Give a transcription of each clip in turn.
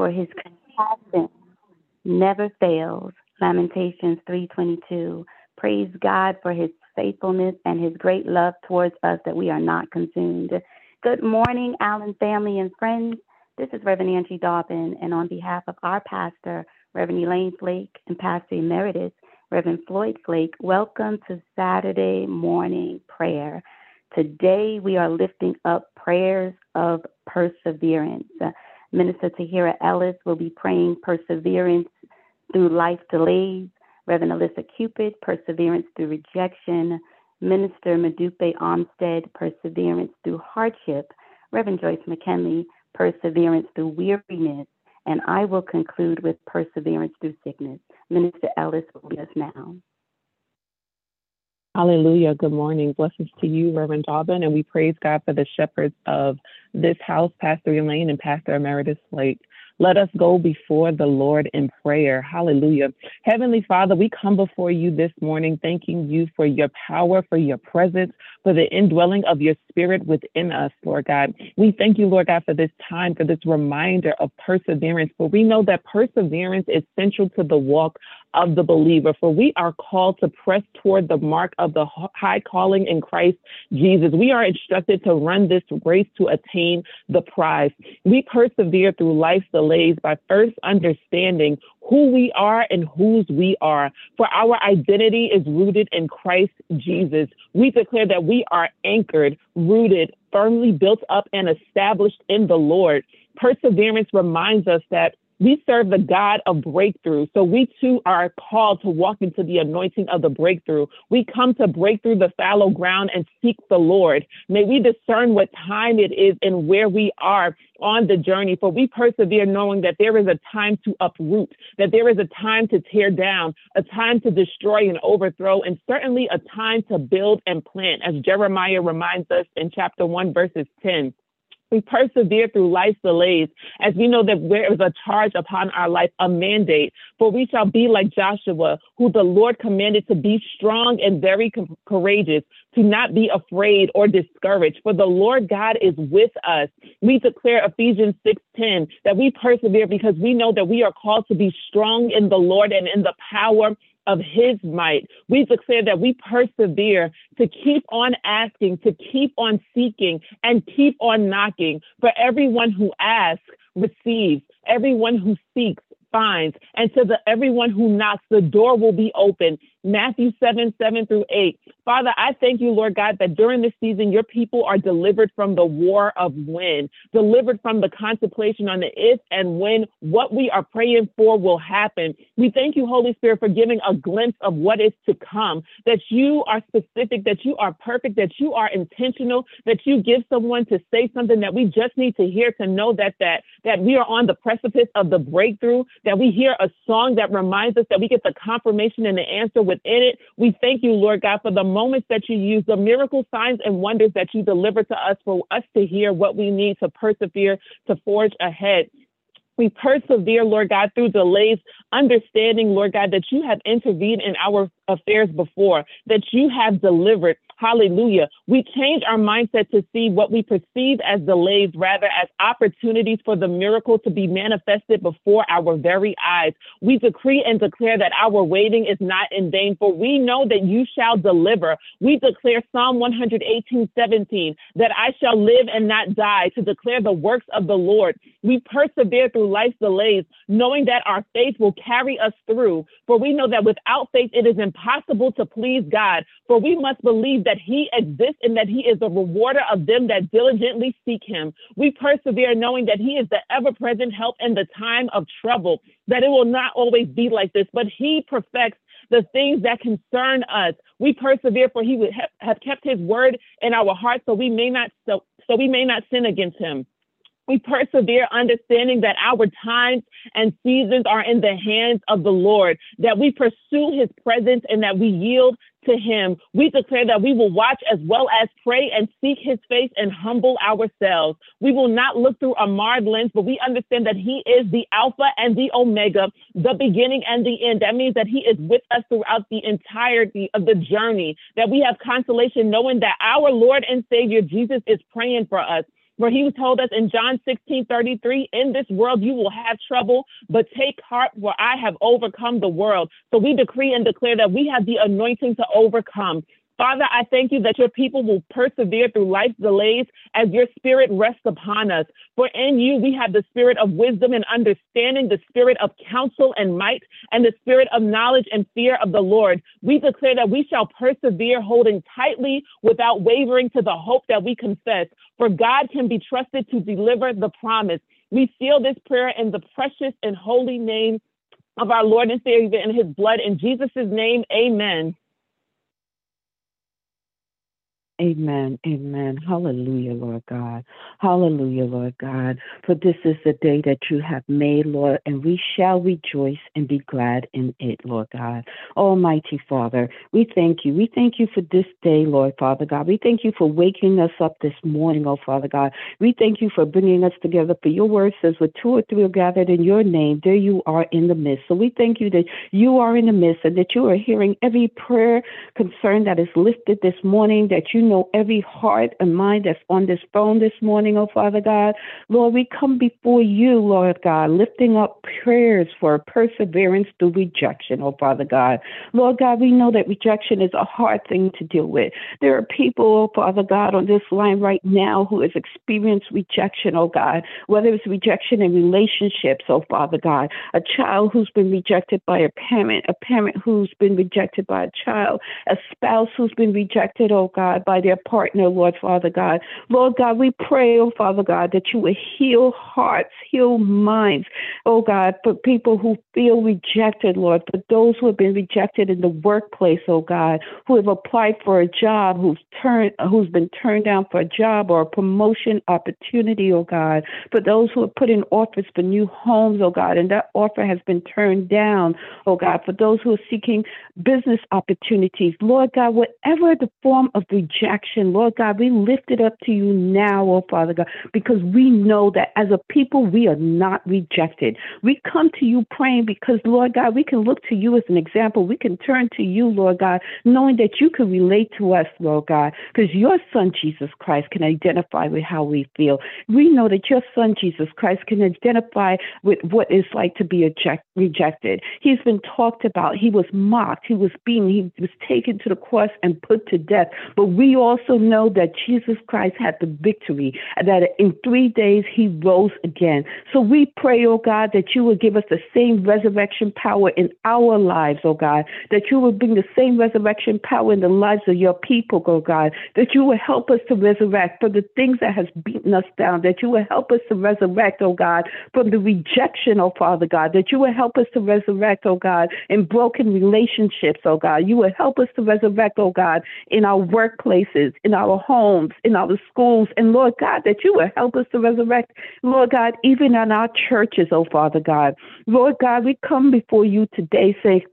for his compassion never fails. Lamentations 3:22. Praise God for his faithfulness and his great love towards us that we are not consumed. Good morning, Allen family and friends. This is Reverend Angie Daubon, and on behalf of our pastor, Reverend Elaine Flake, and Pastor Emeritus, Reverend Floyd Flake, welcome to Saturday morning prayer. Today we are lifting up prayers of perseverance. Minister Tahirah Ellis will be praying perseverance through life delays. Reverend Alisa Cupid, perseverance through rejection. Minister Modupe Armstead, perseverance through hardship. Reverend Joyce McKinley, perseverance through weariness. And I will conclude with perseverance through sickness. Minister Ellis will lead us now. Hallelujah. Good morning. Blessings to you, Reverend Daubon. And we praise God for the shepherds of this house, Pastor Elaine and Pastor Emeritus Flake. Let us go before the Lord in prayer. Hallelujah. Heavenly Father, we come before you this morning, thanking you for your power, for your presence, for the indwelling of your spirit within us, Lord God. We thank you, Lord God, for this time, for this reminder of perseverance. For we know that perseverance is central to the walk of the believer. For we are called to press toward the mark of the high calling in Christ Jesus. We are instructed to run this race to attain the prize. We persevere through life's delays by first understanding who we are and whose we are. For our identity is rooted in Christ Jesus. We declare that we are anchored, rooted, firmly built up, and established in the Lord. Perseverance reminds us that we serve the God of breakthrough. So we too are called to walk into the anointing of the breakthrough. We come to break through the fallow ground and seek the Lord. May we discern what time it is and where we are on the journey, for we persevere knowing that there is a time to uproot, that there is a time to tear down, a time to destroy and overthrow, and certainly a time to build and plant, as Jeremiah reminds us in chapter 1, verses 10. We persevere through life's delays as we know that there is a charge upon our life, a mandate. For we shall be like Joshua, who the Lord commanded to be strong and very co- courageous, to not be afraid or discouraged. For the Lord God is with us. We declare Ephesians 6:10 that we persevere because we know that we are called to be strong in the Lord and in the power of his might. We declare that we persevere to keep on asking, to keep on seeking, and keep on knocking. For everyone who asks receives, everyone who seeks finds, and to the everyone who knocks, the door will be open. Matthew 7, 7 through 8. Father, I thank you, Lord God, that during this season, your people are delivered from the war of when, delivered from the contemplation on the if and when what we are praying for will happen. We thank you, Holy Spirit, for giving a glimpse of what is to come, that you are specific, that you are perfect, that you are intentional, that you give someone to say something that we just need to hear to know that that that we are on the precipice of the breakthrough, that we hear a song that reminds us that we get the confirmation and the answer within it. We thank you, Lord God, for the moments that you use, the miracle signs and wonders that you deliver to us for us to hear what we need to persevere, to forge ahead. We persevere, Lord God, through delays, understanding, Lord God, that you have intervened in our affairs before, that you have delivered. Hallelujah. We change our mindset to see what we perceive as delays rather as opportunities for the miracle to be manifested before our very eyes. We decree and declare that our waiting is not in vain, for we know that you shall deliver. We declare Psalm 118, 17, that I shall live and not die to declare the works of the Lord. We persevere through life's delays, knowing that our faith will carry us through, for we know that without faith it is impossible to please God, for we must believe that he exists and that he is a rewarder of them that diligently seek him. We persevere knowing that he is the ever present help in the time of trouble, that it will not always be like this, but he perfects the things that concern us. We persevere for he would have kept his word in our hearts so we may not so, so we may not sin against him. We persevere understanding that our times and seasons are in the hands of the Lord, that we pursue his presence and that we yield to him. We declare that we will watch as well as pray and seek his face and humble ourselves. We will not look through a marred lens, but we understand that he is the Alpha and the Omega, the beginning and the end. That means that he is with us throughout the entirety of the journey, that we have consolation knowing that our Lord and Savior Jesus is praying for us For he told us in John 16 33, in this world you will have trouble, but take heart, for I have overcome the world. So we decree and declare that we have the anointing to overcome. Father, I thank you that your people will persevere through life's delays as your spirit rests upon us. For in you we have the spirit of wisdom and understanding, the spirit of counsel and might, and the spirit of knowledge and fear of the Lord. We declare that we shall persevere, holding tightly without wavering to the hope that we confess. For God can be trusted to deliver the promise. We seal this prayer in the precious and holy name of our Lord and Savior in his blood. In Jesus' name, amen. Amen. Amen. Hallelujah, Lord God. Hallelujah, Lord God. For this is the day that you have made, Lord, and we shall rejoice and be glad in it, Lord God. Almighty Father, we thank you. We thank you for this day, Lord Father God. We thank you for waking us up this morning, oh Father God. We thank you for bringing us together. For your word says, where two or three are gathered in your name, there you are in the midst. So we thank you that you are in the midst and that you are hearing every prayer concern that is lifted this morning, that you know every heart and mind that's on this phone this morning, oh Father God. Lord, we come before you, Lord God, lifting up prayers for perseverance through rejection, oh Father God. Lord God, we know that rejection is a hard thing to deal with. There are people, oh Father God, on this line right now who has experienced rejection, oh God, whether it's rejection in relationships, oh Father God, a child who's been rejected by a parent, a parent who's been rejected by a child, a spouse who's been rejected, oh God, by their partner, Lord Father God. Lord God, we pray, oh Father God, that you would heal hearts, heal minds, oh God, for people who feel rejected, Lord, for those who have been rejected in the workplace, oh God, who have applied for a job, who's turned who's been turned down for a job or a promotion opportunity, oh God, for those who have put in offers for new homes, oh God, and that offer has been turned down, oh God, for those who are seeking business opportunities, Lord God, whatever the form of rejection rejection, Lord God, we lift it up to you now, oh Father God, because we know that as a people, we are not rejected. We come to you praying because, Lord God, we can look to you as an example. We can turn to you, Lord God, knowing that you can relate to us, Lord God, because your son, Jesus Christ, can identify with how we feel. We know that your son, Jesus Christ, can identify with what it's like to be eject- rejected. He's been talked about. He was mocked. He was beaten. He was taken to the cross and put to death. But we all also know that Jesus Christ had the victory, that in three days he rose again. So we pray, oh God, that you would give us the same resurrection power in our lives, oh God, that you would bring the same resurrection power in the lives of your people, oh God, that you would help us to resurrect from the things that has beaten us down, that you would help us to resurrect, oh God, from the rejection, oh Father God, that you would help us to resurrect, oh God, in broken relationships, oh God. You would help us to resurrect, oh God, in our in our homes, in our schools, and Lord God, that you will help us to resurrect, Lord God, even in our churches, oh Father God. Lord God, we come before you today say,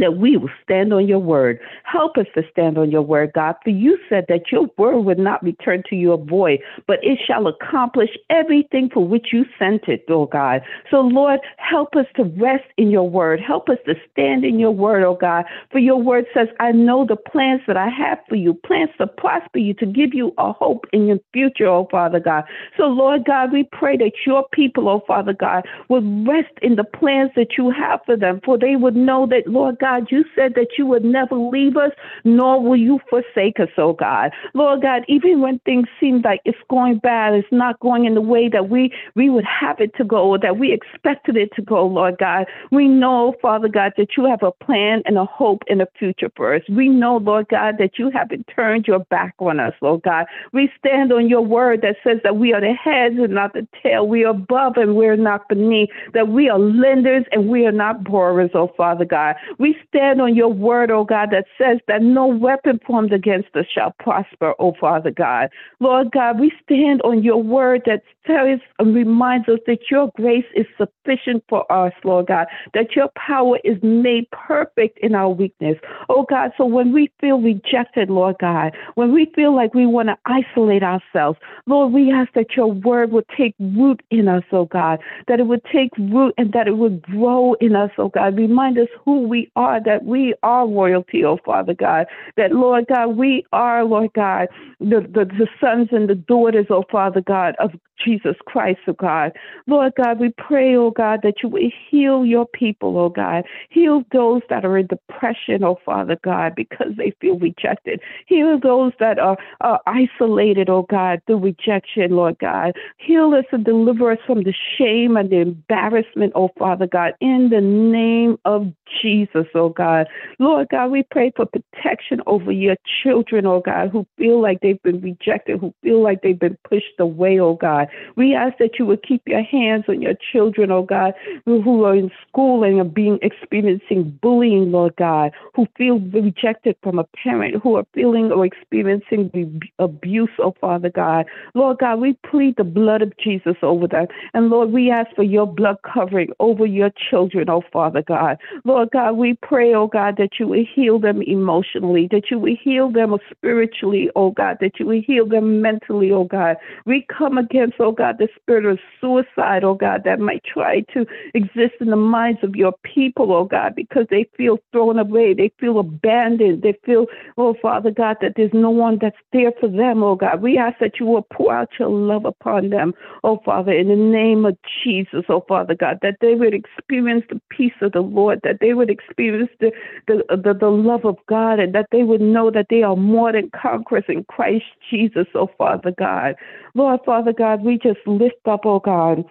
that we will stand on your word. Help us to stand on your word, God. For you said that your word would not return to your void, but it shall accomplish everything for which you sent it, oh God. So, Lord, help us to rest in your word. Help us to stand in your word, oh God. For your word says, I know the plans that I have for you, plans to prosper you, to give you a hope in your future, oh Father God. So, Lord God, we pray that your people, oh Father God, would rest in the plans that you have for them, for they would know that, Lord God, God, you said that you would never leave us, nor will you forsake us, oh God. Lord God, even when things seem like it's going bad, it's not going in the way that we, we would have it to go or that we expected it to go, Lord God. We know, Father God, that you have a plan and a hope and a future for us. We know, Lord God, that you haven't turned your back on us, Lord God. We stand on your word that says that we are the heads and not the tail. We are above and we're not beneath, that we are lenders and we are not borrowers, oh Father God. We stand on your word, oh God, that says that no weapon formed against us shall prosper, oh Father God. Lord God, we stand on your word that tells and reminds us that your grace is sufficient for us, Lord God, that your power is made perfect in our weakness. Oh God, so when we feel rejected, Lord God, when we feel like we want to isolate ourselves, Lord, we ask that your word would take root in us, oh God, that it would take root and that it would grow in us, oh God. Remind us who we are that we are royalty, oh Father God. That, Lord God, we are, Lord God, the, the, the sons and the daughters, oh Father God, of Jesus Christ, oh God. Lord God, we pray, oh God, that you will heal your people, oh God. Heal those that are in depression, oh Father God, because they feel rejected. Heal those that are, are isolated, oh God, through rejection, Lord God. Heal us and deliver us from the shame and the embarrassment, oh Father God, in the name of Jesus, oh God. Lord God, we pray for protection over your children, oh God, who feel like they've been rejected, who feel like they've been pushed away, oh God. We ask that you would keep your hands on your children, oh God, who are in school and are being experiencing bullying, Lord God, who feel rejected from a parent, who are feeling or experiencing abuse, oh Father God. Lord God, we plead the blood of Jesus over them. And Lord, we ask for your blood covering over your children, oh Father God. Lord God, we pray, oh God, that you will heal them emotionally, that you will heal them spiritually, oh God, that you will heal them mentally, oh God. We come against, oh God, the spirit of suicide, oh God, that might try to exist in the minds of your people, oh God, because they feel thrown away, they feel abandoned, they feel, oh Father God, that there's no one that's there for them, oh God. We ask that you will pour out your love upon them, oh Father, in the name of Jesus, oh Father God, that they would experience the peace of the Lord, that they would experience the, the, the, the love of God, and that they would know that they are more than conquerors in Christ Jesus, oh Father God. Lord, Father God, we just lift up, oh God,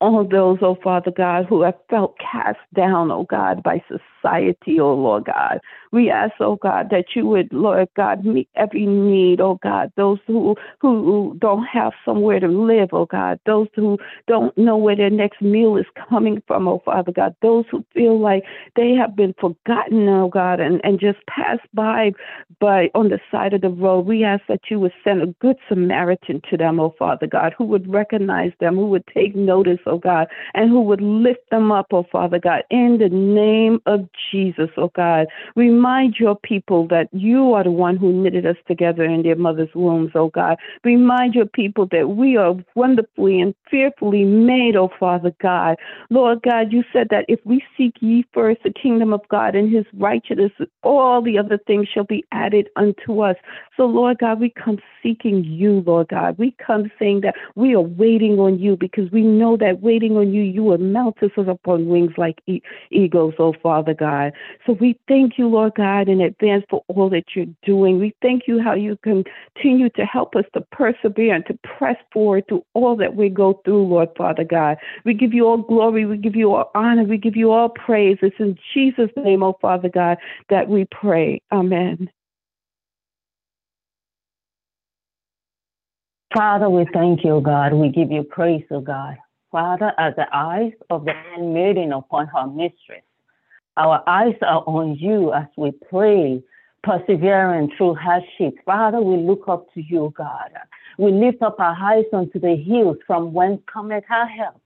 all those, oh Father God, who have felt cast down, oh God, by society, oh Lord God. We ask, oh God, that you would, Lord God, meet every need, oh God. Those who who don't have somewhere to live, oh God. Those who don't know where their next meal is coming from, oh Father God. Those who feel like they have been forgotten, oh God, and, and just passed by by on the side of the road. We ask that you would send a good Samaritan to them, oh Father God, who would recognize them, who would take notice, oh God, and who would lift them up, oh Father God, in the name of Jesus, oh God. Remind your people that you are the one who knitted us together in their mother's wombs, oh God. Remind your people that we are wonderfully and fearfully made, oh Father God. Lord God, you said that if we seek ye first the kingdom of God and his righteousness, all the other things shall be added unto us. So, Lord God, we come seeking you, Lord God. We come saying that we are waiting on you because we know that waiting on you, you will mount us upon wings like e- eagles, oh Father God. So we thank you, Lord God, in advance for all that you're doing. We thank you how you continue to help us to persevere and to press forward through all that we go through, Lord Father God. We give you all glory, we give you all honor, we give you all praise. It's in Jesus' name, oh Father God, that we pray. Amen. Father, we thank you, oh God. We give you praise, O God. Father, as the eyes of the handmaiden upon her mistress, our eyes are on you as we pray, persevering through hardship. Father, we look up to you, God. We lift up our eyes unto the hills from whence cometh our help.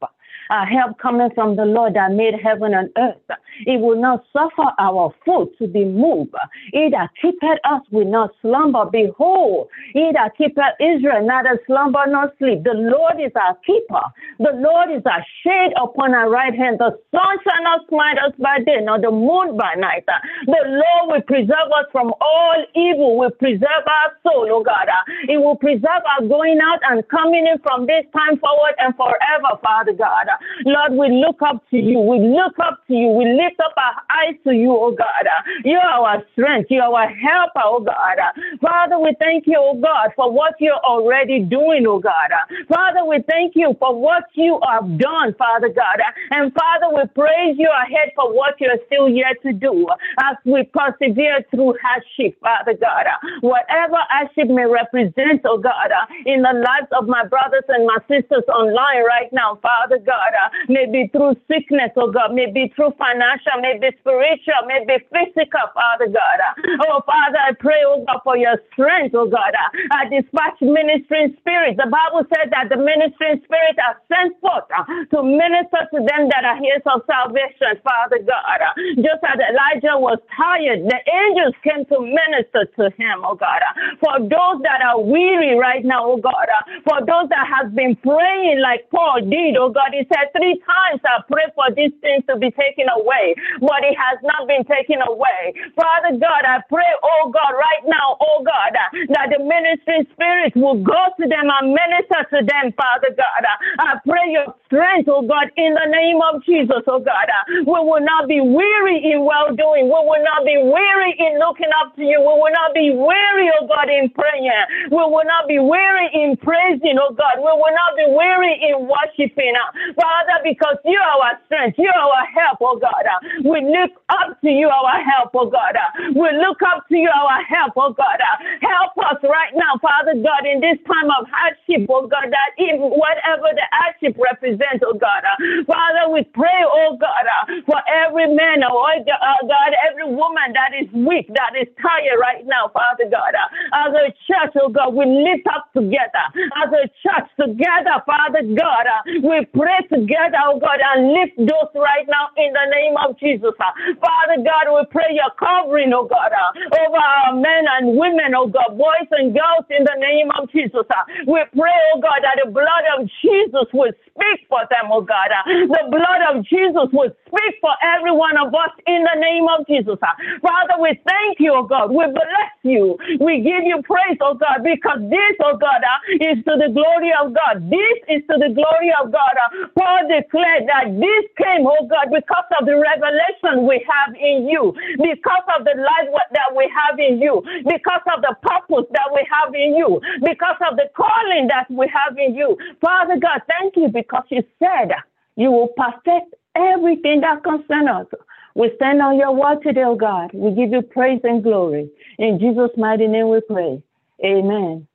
Our help coming from the Lord that made heaven and earth. It will not suffer our foot to be moved. He that keepeth us will not slumber. Behold, he that keepeth Israel neither slumber nor sleep. The Lord is our keeper. The Lord is our shade upon our right hand. The sun shall not smite us by day, nor the moon by night. The Lord will preserve us from all evil, will preserve our soul, oh God. It will preserve our going out and coming in from this time forward and forever, Father God. Lord, we look up to you. We look up to you. We lift up our eyes to you, oh God. You are our strength. You are our helper, oh God. Father, we thank you, oh God, for what you're already doing, oh God. Father, we thank you for what you have done, Father God. And Father, we praise you ahead for what you're still yet to do as we persevere through hardship, Father God. Whatever hardship may represent, oh God, in the lives of my brothers and my sisters online right now, Father God. God, uh, maybe through sickness, oh God, maybe through financial, maybe spiritual, maybe physical, Father God. Uh, oh Father, I pray, oh God, for your strength, oh God. Uh, I dispatch ministering spirits. The Bible says that the ministering spirit are sent forth to minister to them that are heirs of salvation, Father God. Just as Elijah was tired, the angels came to minister to him, oh God. For those that are weary right now, oh God, for those that have been praying like Paul did, oh God, he said, Three times I pray for these things to be taken away, but it has not been taken away. Father God, I pray, oh God, right now, oh God, that the ministering spirit will go to them and minister to them, Father God. I pray your strength, oh God, in the name of Jesus, oh God. We will not be weary in well doing. We will not be weary in looking up to you. We will not be weary, oh God, in prayer. We will not be weary in praising, oh God. We will not be weary in worshiping, Father, because you are our strength. You are our help, oh God. We look up to you, our help, oh God. We look up to you, our help, oh God. Help us right now, Father God, in this time of hardship, oh God, that even whatever the hardship represents, oh God. Father, we pray, oh God, for every man, oh, oh God, every woman that is weak, that is tired right now, Father God. As a church, oh God, we lift up together. As a church together, Father God, we pray together, oh God, and lift those right now in the name of Jesus. Uh, Father God, we pray your covering, oh God, uh, over our men and women, oh God, boys and girls in the name of Jesus. Uh, we pray, oh God, that the blood of Jesus will speak for them, oh God. The blood of Jesus will speak for every one of us in the name of Jesus. Father, we thank you, oh God. We bless you. We give you praise, oh God, because this, oh God, is to the glory of God. This is to the glory of God. Paul declared that this came, oh God, because of the revelation we have in you, because of the life that we have in you, because of the purpose that we have in you, because of the calling that we have in you. Father God, thank you because you said you will perfect everything that concerns us. We stand on your word today, oh God. We give you praise and glory. In Jesus' mighty name we pray. Amen.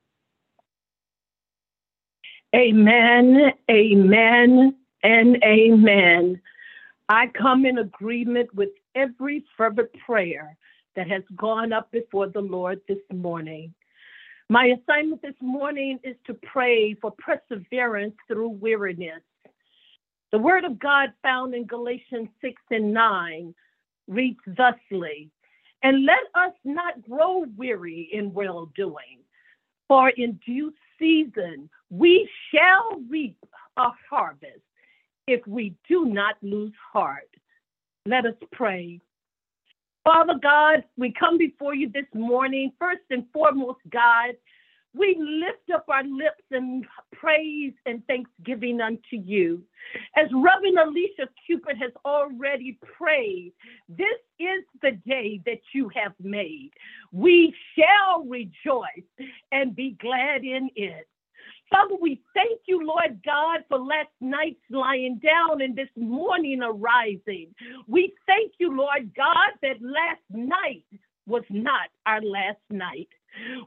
Amen, amen, and amen. I come in agreement with every fervent prayer that has gone up before the Lord this morning. My assignment this morning is to pray for perseverance through weariness. The word of God found in Galatians 6 and 9 reads thusly And let us not grow weary in well doing, for in due season we shall reap a harvest if we do not lose heart. Let us pray. Father God, we come before you this morning. First and foremost, God, we lift up our lips in praise and thanksgiving unto you. As Reverend Alicia Cupid has already prayed, this is the day that you have made. We shall rejoice and be glad in it. Father, we thank you, Lord God, for last night's lying down and this morning arising. We thank you, Lord God, that last night was not our last night.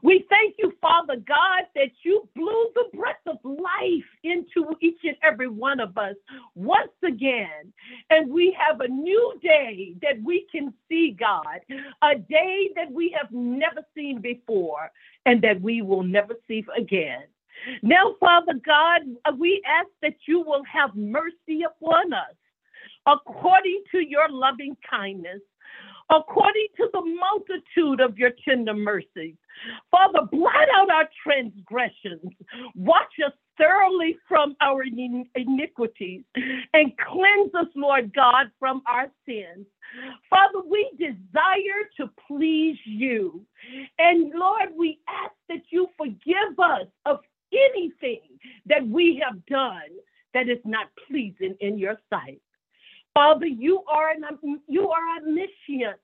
We thank you, Father God, that you blew the breath of life into each and every one of us once again. And we have a new day that we can see, God, a day that we have never seen before and that we will never see again. Now, Father God, we ask that you will have mercy upon us according to your loving kindness according to the multitude of your tender mercies. Father, blot out our transgressions, Watch us thoroughly from our iniquities, and cleanse us, Lord God, from our sins. Father, we desire to please you. And Lord, we ask that you forgive us of anything that we have done that is not pleasing in your sight. Father, you are an, um, you are omniscient,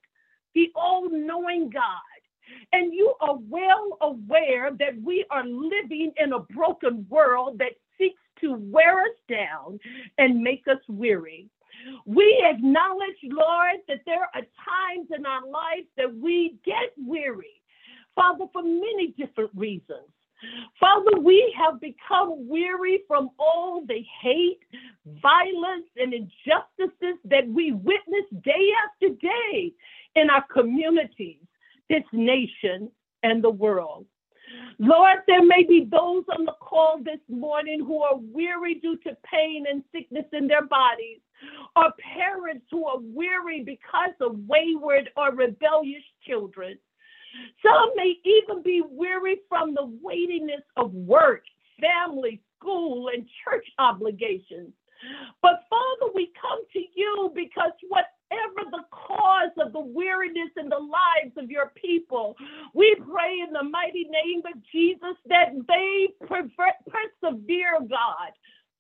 the all-knowing God. And you are well aware that we are living in a broken world that seeks to wear us down and make us weary. We acknowledge, Lord, that there are times in our lives that we get weary, Father, for many different reasons. Father, we have become weary from all the hate, violence, and injustices that we witness day after day in our communities, this nation, and the world. Lord, there may be those on the call this morning who are weary due to pain and sickness in their bodies, or parents who are weary because of wayward or rebellious children. Some may even be weary from the weightiness of work, family, school, and church obligations. But Father, we come to you because whatever the cause of the weariness in the lives of your people, we pray in the mighty name of Jesus that they persevere, God,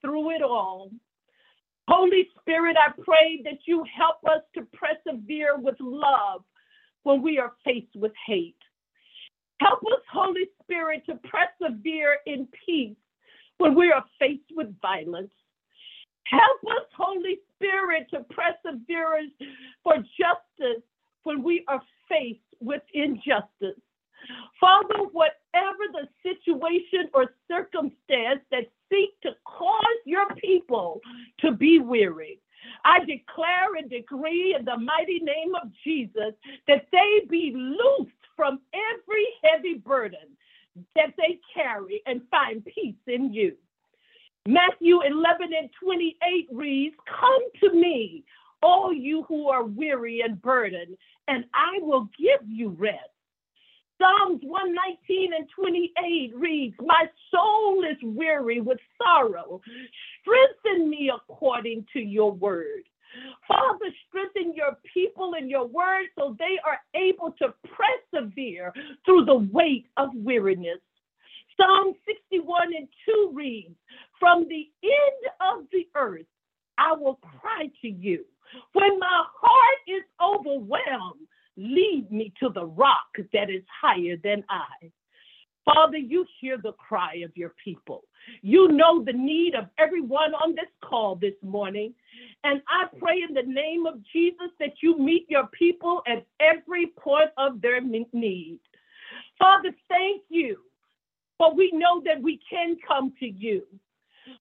through it all. Holy Spirit, I pray that you help us to persevere with love when we are faced with hate. Help us, Holy Spirit, to persevere in peace when we are faced with violence. Help us, Holy Spirit, to persevere for justice when we are faced with injustice. Father, whatever the situation or circumstance that seek to cause your people to be weary, I declare and decree in the mighty name of Jesus that they be loosed from every heavy burden that they carry and find peace in you. Matthew 11 and 28 reads, Come to me, all you who are weary and burdened, and I will give you rest. Psalms 119 and 28 reads, My soul is weary with sorrow. Strengthen me according to your word. Father, strengthen your people in your word so they are able to persevere through the weight of weariness. Psalm 61 and 2 reads, From the end of the earth, I will cry to you. When my heart is overwhelmed, lead me to the rock that is higher than I. Father, you hear the cry of your people. You know the need of everyone on this call this morning. And I pray in the name of Jesus that you meet your people at every point of their need. Father, thank you. For we know that we can come to you.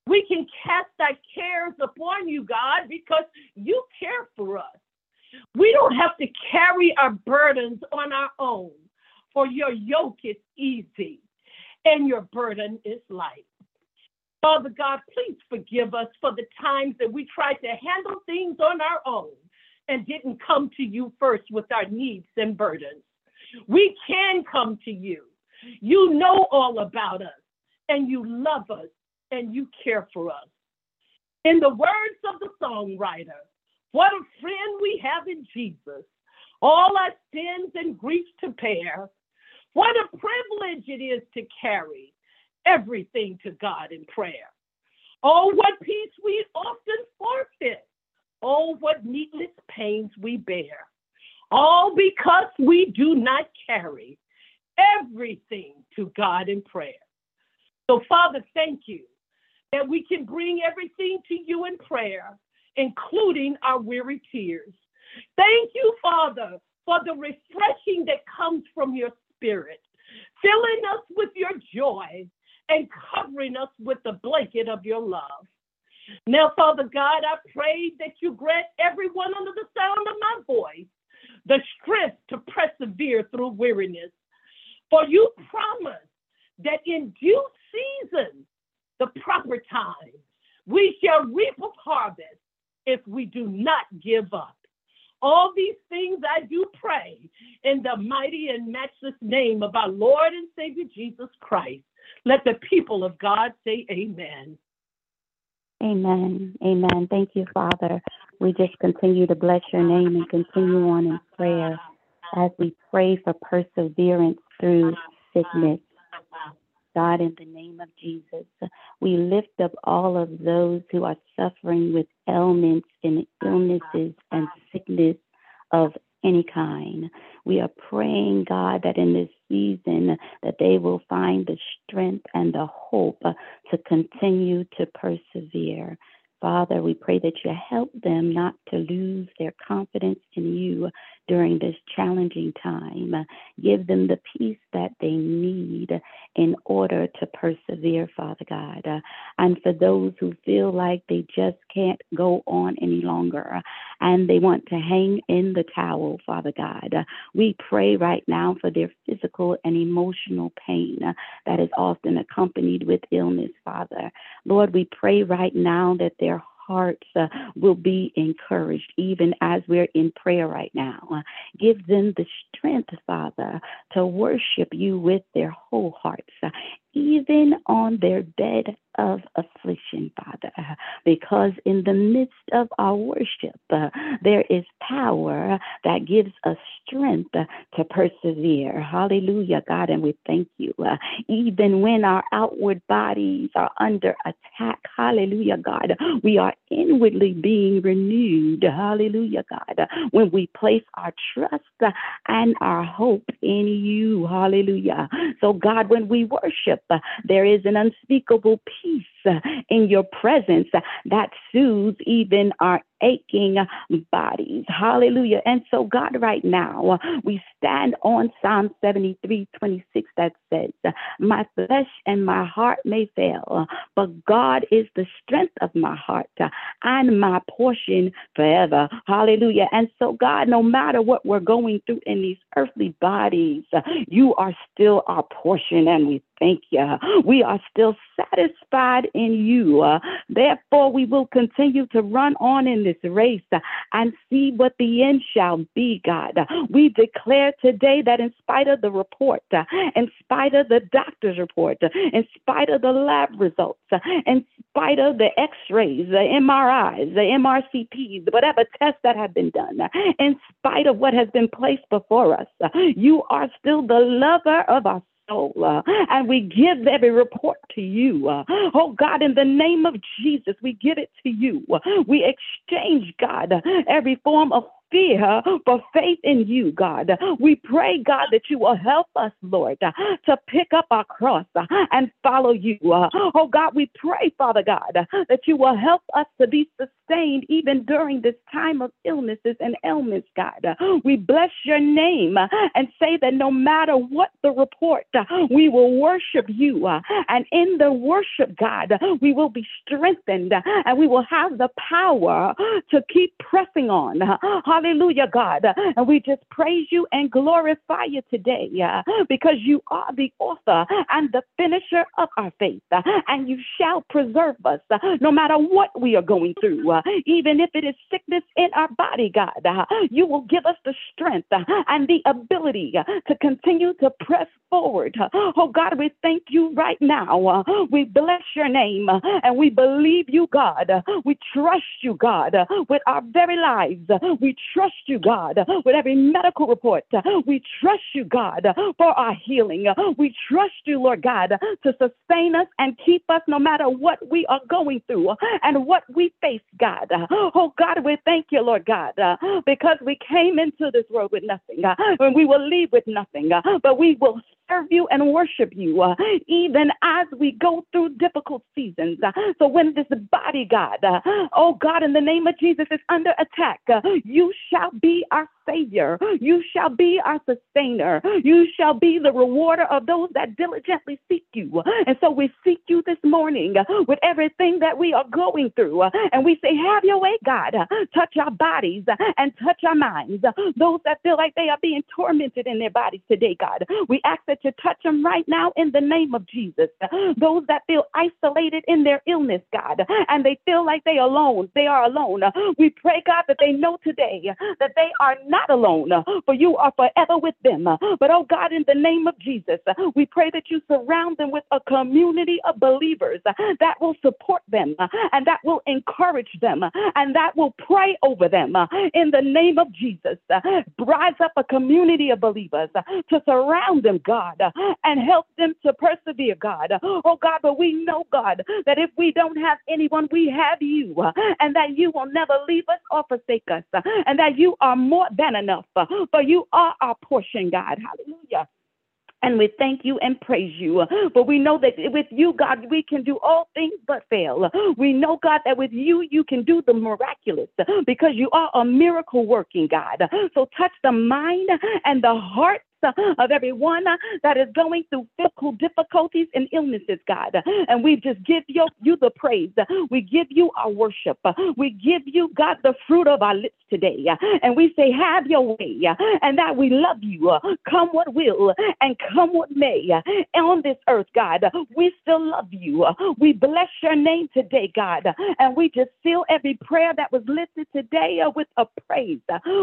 We can cast our cares upon you, God, because you care for us. We don't have to carry our burdens on our own, for your yoke is easy and your burden is light. Father God, please forgive us for the times that we tried to handle things on our own and didn't come to you first with our needs and burdens. We can come to you. You know all about us, and you love us, and you care for us. In the words of the songwriter, what a friend we have in Jesus, all our sins and griefs to bear. What a privilege it is to carry everything to God in prayer. Oh, what peace we often forfeit. Oh, what needless pains we bear. All because we do not carry everything to God in prayer. So, Father, thank you that we can bring everything to you in prayer, including our weary tears. Thank you, Father, for the refreshing that comes from your spirit, filling us with your joy and covering us with the blanket of your love. Now, Father God, I pray that you grant everyone under the sound of my voice the strength to persevere through weariness. For you promise that in due season, the proper time, we shall reap a harvest if we do not give up. All these things I do pray in the mighty and matchless name of our Lord and Savior Jesus Christ. Let the people of God say amen. Amen. Amen. Thank you, Father. We just continue to bless your name and continue on in prayer as we pray for perseverance through uh, sickness. God, in the name of Jesus, we lift up all of those who are suffering with ailments and illnesses and sickness of any kind. We are praying, God, that in this season that they will find the strength and the hope to continue to persevere. Father, we pray that you help them not to lose their confidence in you during this challenging time. Give them the peace that they need in order to persevere, Father God. And for those who feel like they just can't go on any longer and they want to hang in the towel, Father God, we pray right now for their physical and emotional pain that is often accompanied with illness, Father. Lord, we pray right now that their hearts uh, will be encouraged, even as we're in prayer right now. Uh, give them the strength, Father, to worship you with their whole hearts, uh, even on their bed of affliction, Father, because in the midst of our worship, uh, there is power that gives us strength to persevere. Hallelujah, God, and we thank you. Uh, even when our outward bodies are under attack, hallelujah, God, we are inwardly being renewed. Hallelujah, God, when we place our trust and our hope in you. Hallelujah. So, God, when we worship, there is an unspeakable peace in your presence that soothes even our aching bodies. Hallelujah. And so, God, right now, we stand on Psalm 73 26 that says, My flesh and my heart may fail, but God is the strength of my heart and my portion forever. Hallelujah. And so, God, no matter what we're going through in these earthly bodies, you are still our portion, and we thank you. We are still satisfied in you. Uh, therefore, we will continue to run on in this race uh, and see what the end shall be, God. We declare today that in spite of the report, uh, in spite of the doctor's report, uh, in spite of the lab results, in spite of the x rays, the MRIs, the MRCPs, whatever tests that have been done, in spite of what has been placed before us, you are still the lover of our soul. Uh, and we give every report to you. Uh, oh God, in the name of Jesus, we give it to you. We exchange, God, every form of fear for faith in you, God. We pray, God, that you will help us, Lord, to pick up our cross and follow you. Oh, God, we pray, Father God, that you will help us to be sustained even during this time of illnesses and ailments, God. We bless your name and say that no matter what the report, we will worship you. And in the worship, God, we will be strengthened and we will have the power to keep pressing on. Hallelujah, God. And we just praise you and glorify you today uh, because you are the author and the finisher of our faith. Uh, and you shall preserve us uh, no matter what we are going through, uh, even if it is sickness in our body, God. Uh, you will give us the strength uh, and the ability to continue to press forward. Oh, God, we thank you right now. we bless your name and we believe you, God. we trust you, God, with our very lives. We trust you, God, with every medical report. We trust you, God, for our healing. We trust you, Lord God, to sustain us and keep us no matter what we are going through and what we face, God. Oh, God, we thank you, Lord God, because we came into this world with nothing and we will leave with nothing, but we will serve you and worship you uh, even as we go through difficult seasons. Uh, so when this body, God, uh, oh God, in the name of Jesus is under attack, you shall be our Savior. You shall be our sustainer. You shall be the rewarder of those that diligently seek you. And so we seek you this morning with everything that we are going through. And we say, Have your way, God. Touch our bodies and touch our minds. Those that feel like they are being tormented in their bodies today, God. We ask that you touch them right now in the name of Jesus. Those that feel isolated in their illness, God, and they feel like they are alone, they are alone. We pray, God, that they know today Uh, that they are not alone, uh, for you are forever with them. Uh, but oh God, in the name of Jesus, uh, we pray that you surround them with a community of believers uh, that will support them uh, and that will encourage them and that will pray over them in the name of Jesus. Rise up a community of believers to surround them, God, and help them to persevere, God. Oh God, but we know, God, that if we don't have anyone, we have you, and that you will never leave us or forsake us, and that you are more than enough. Uh, for you are our portion, God. Hallelujah. And we thank you and praise you. Uh, but we know that with you, God, we can do all things but fail. Uh, we know, God, that with you, you can do the miraculous uh, because you are a miracle working God. So touch the mind and the heart Uh, of everyone uh, that is going through physical difficulties and illnesses, God. And we just give you, you the praise. We give you our worship. We give you, God, the fruit of our lips today. And we say, Have your way. And that we love you. Come what will and come what may. On this earth, God, we still love you. We bless your name today, God. And we just seal every prayer that was lifted today with a praise.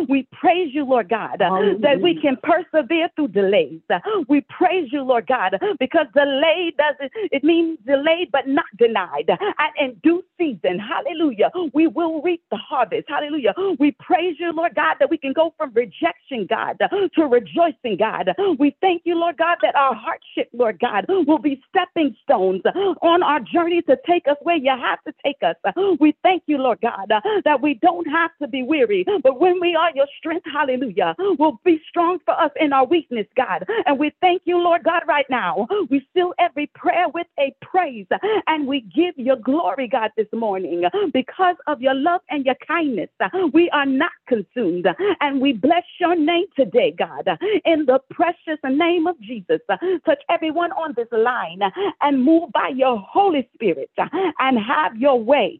We praise you, Lord God, that we can persevere through delays. We praise you, Lord God, because delay doesn't, it means delayed but not denied. And in due season, hallelujah, we will reap the harvest. Hallelujah. We praise you, Lord God, that we can go from rejection, God, to rejoicing, God. We thank you, Lord God, that our hardship, Lord God, will be stepping stones on our journey to take us where you have to take us. We thank you, Lord God, that we don't have to be weary, but when we are your strength, hallelujah, will be strong for us in our weakness, God. And we thank you, Lord God, right now. We seal every prayer with a praise and we give you glory, God, this morning because of your love and your kindness. We are not consumed and we bless your name today, God, in the precious name of Jesus. Touch everyone on this line and move by your Holy Spirit and have your way.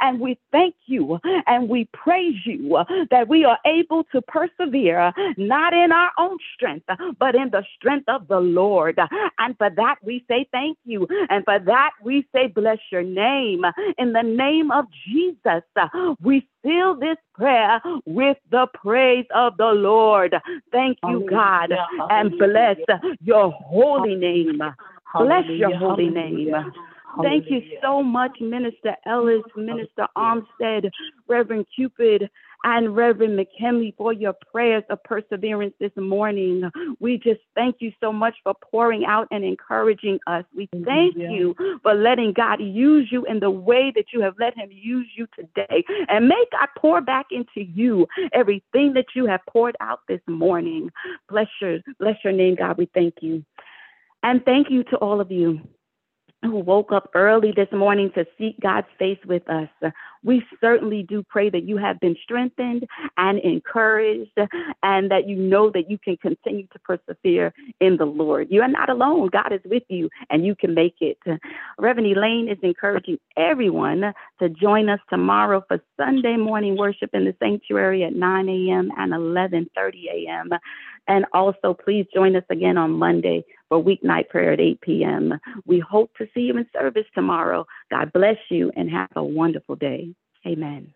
And we thank you and we praise you that we are able to persevere, not in our own strength, but in the strength of the Lord. And for that, we say thank you. And for that, we say bless your name. In the name of Jesus, we fill this prayer with the praise of the Lord. Thank you, God, and bless your holy name. Bless your holy name. Thank you so much, Minister Ellis, Minister Armstead, Reverend Cupid, and Reverend McKinley for your prayers of perseverance this morning. We just thank you so much for pouring out and encouraging us. We thank you for letting God use you in the way that you have let Him use you today. And may God pour back into you everything that you have poured out this morning. Bless your, bless your name, God. We thank you. And thank you to all of you who woke up early this morning to seek God's face with us. We certainly do pray that you have been strengthened and encouraged and that you know that you can continue to persevere in the Lord. You are not alone. God is with you and you can make it. Reverend Elaine is encouraging everyone to join us tomorrow for Sunday morning worship in the sanctuary at 9 a.m. and 11:30 a.m. And also, please join us again on Monday for weeknight prayer at 8 p.m. We hope to see you in service tomorrow. God bless you and have a wonderful day. Amen.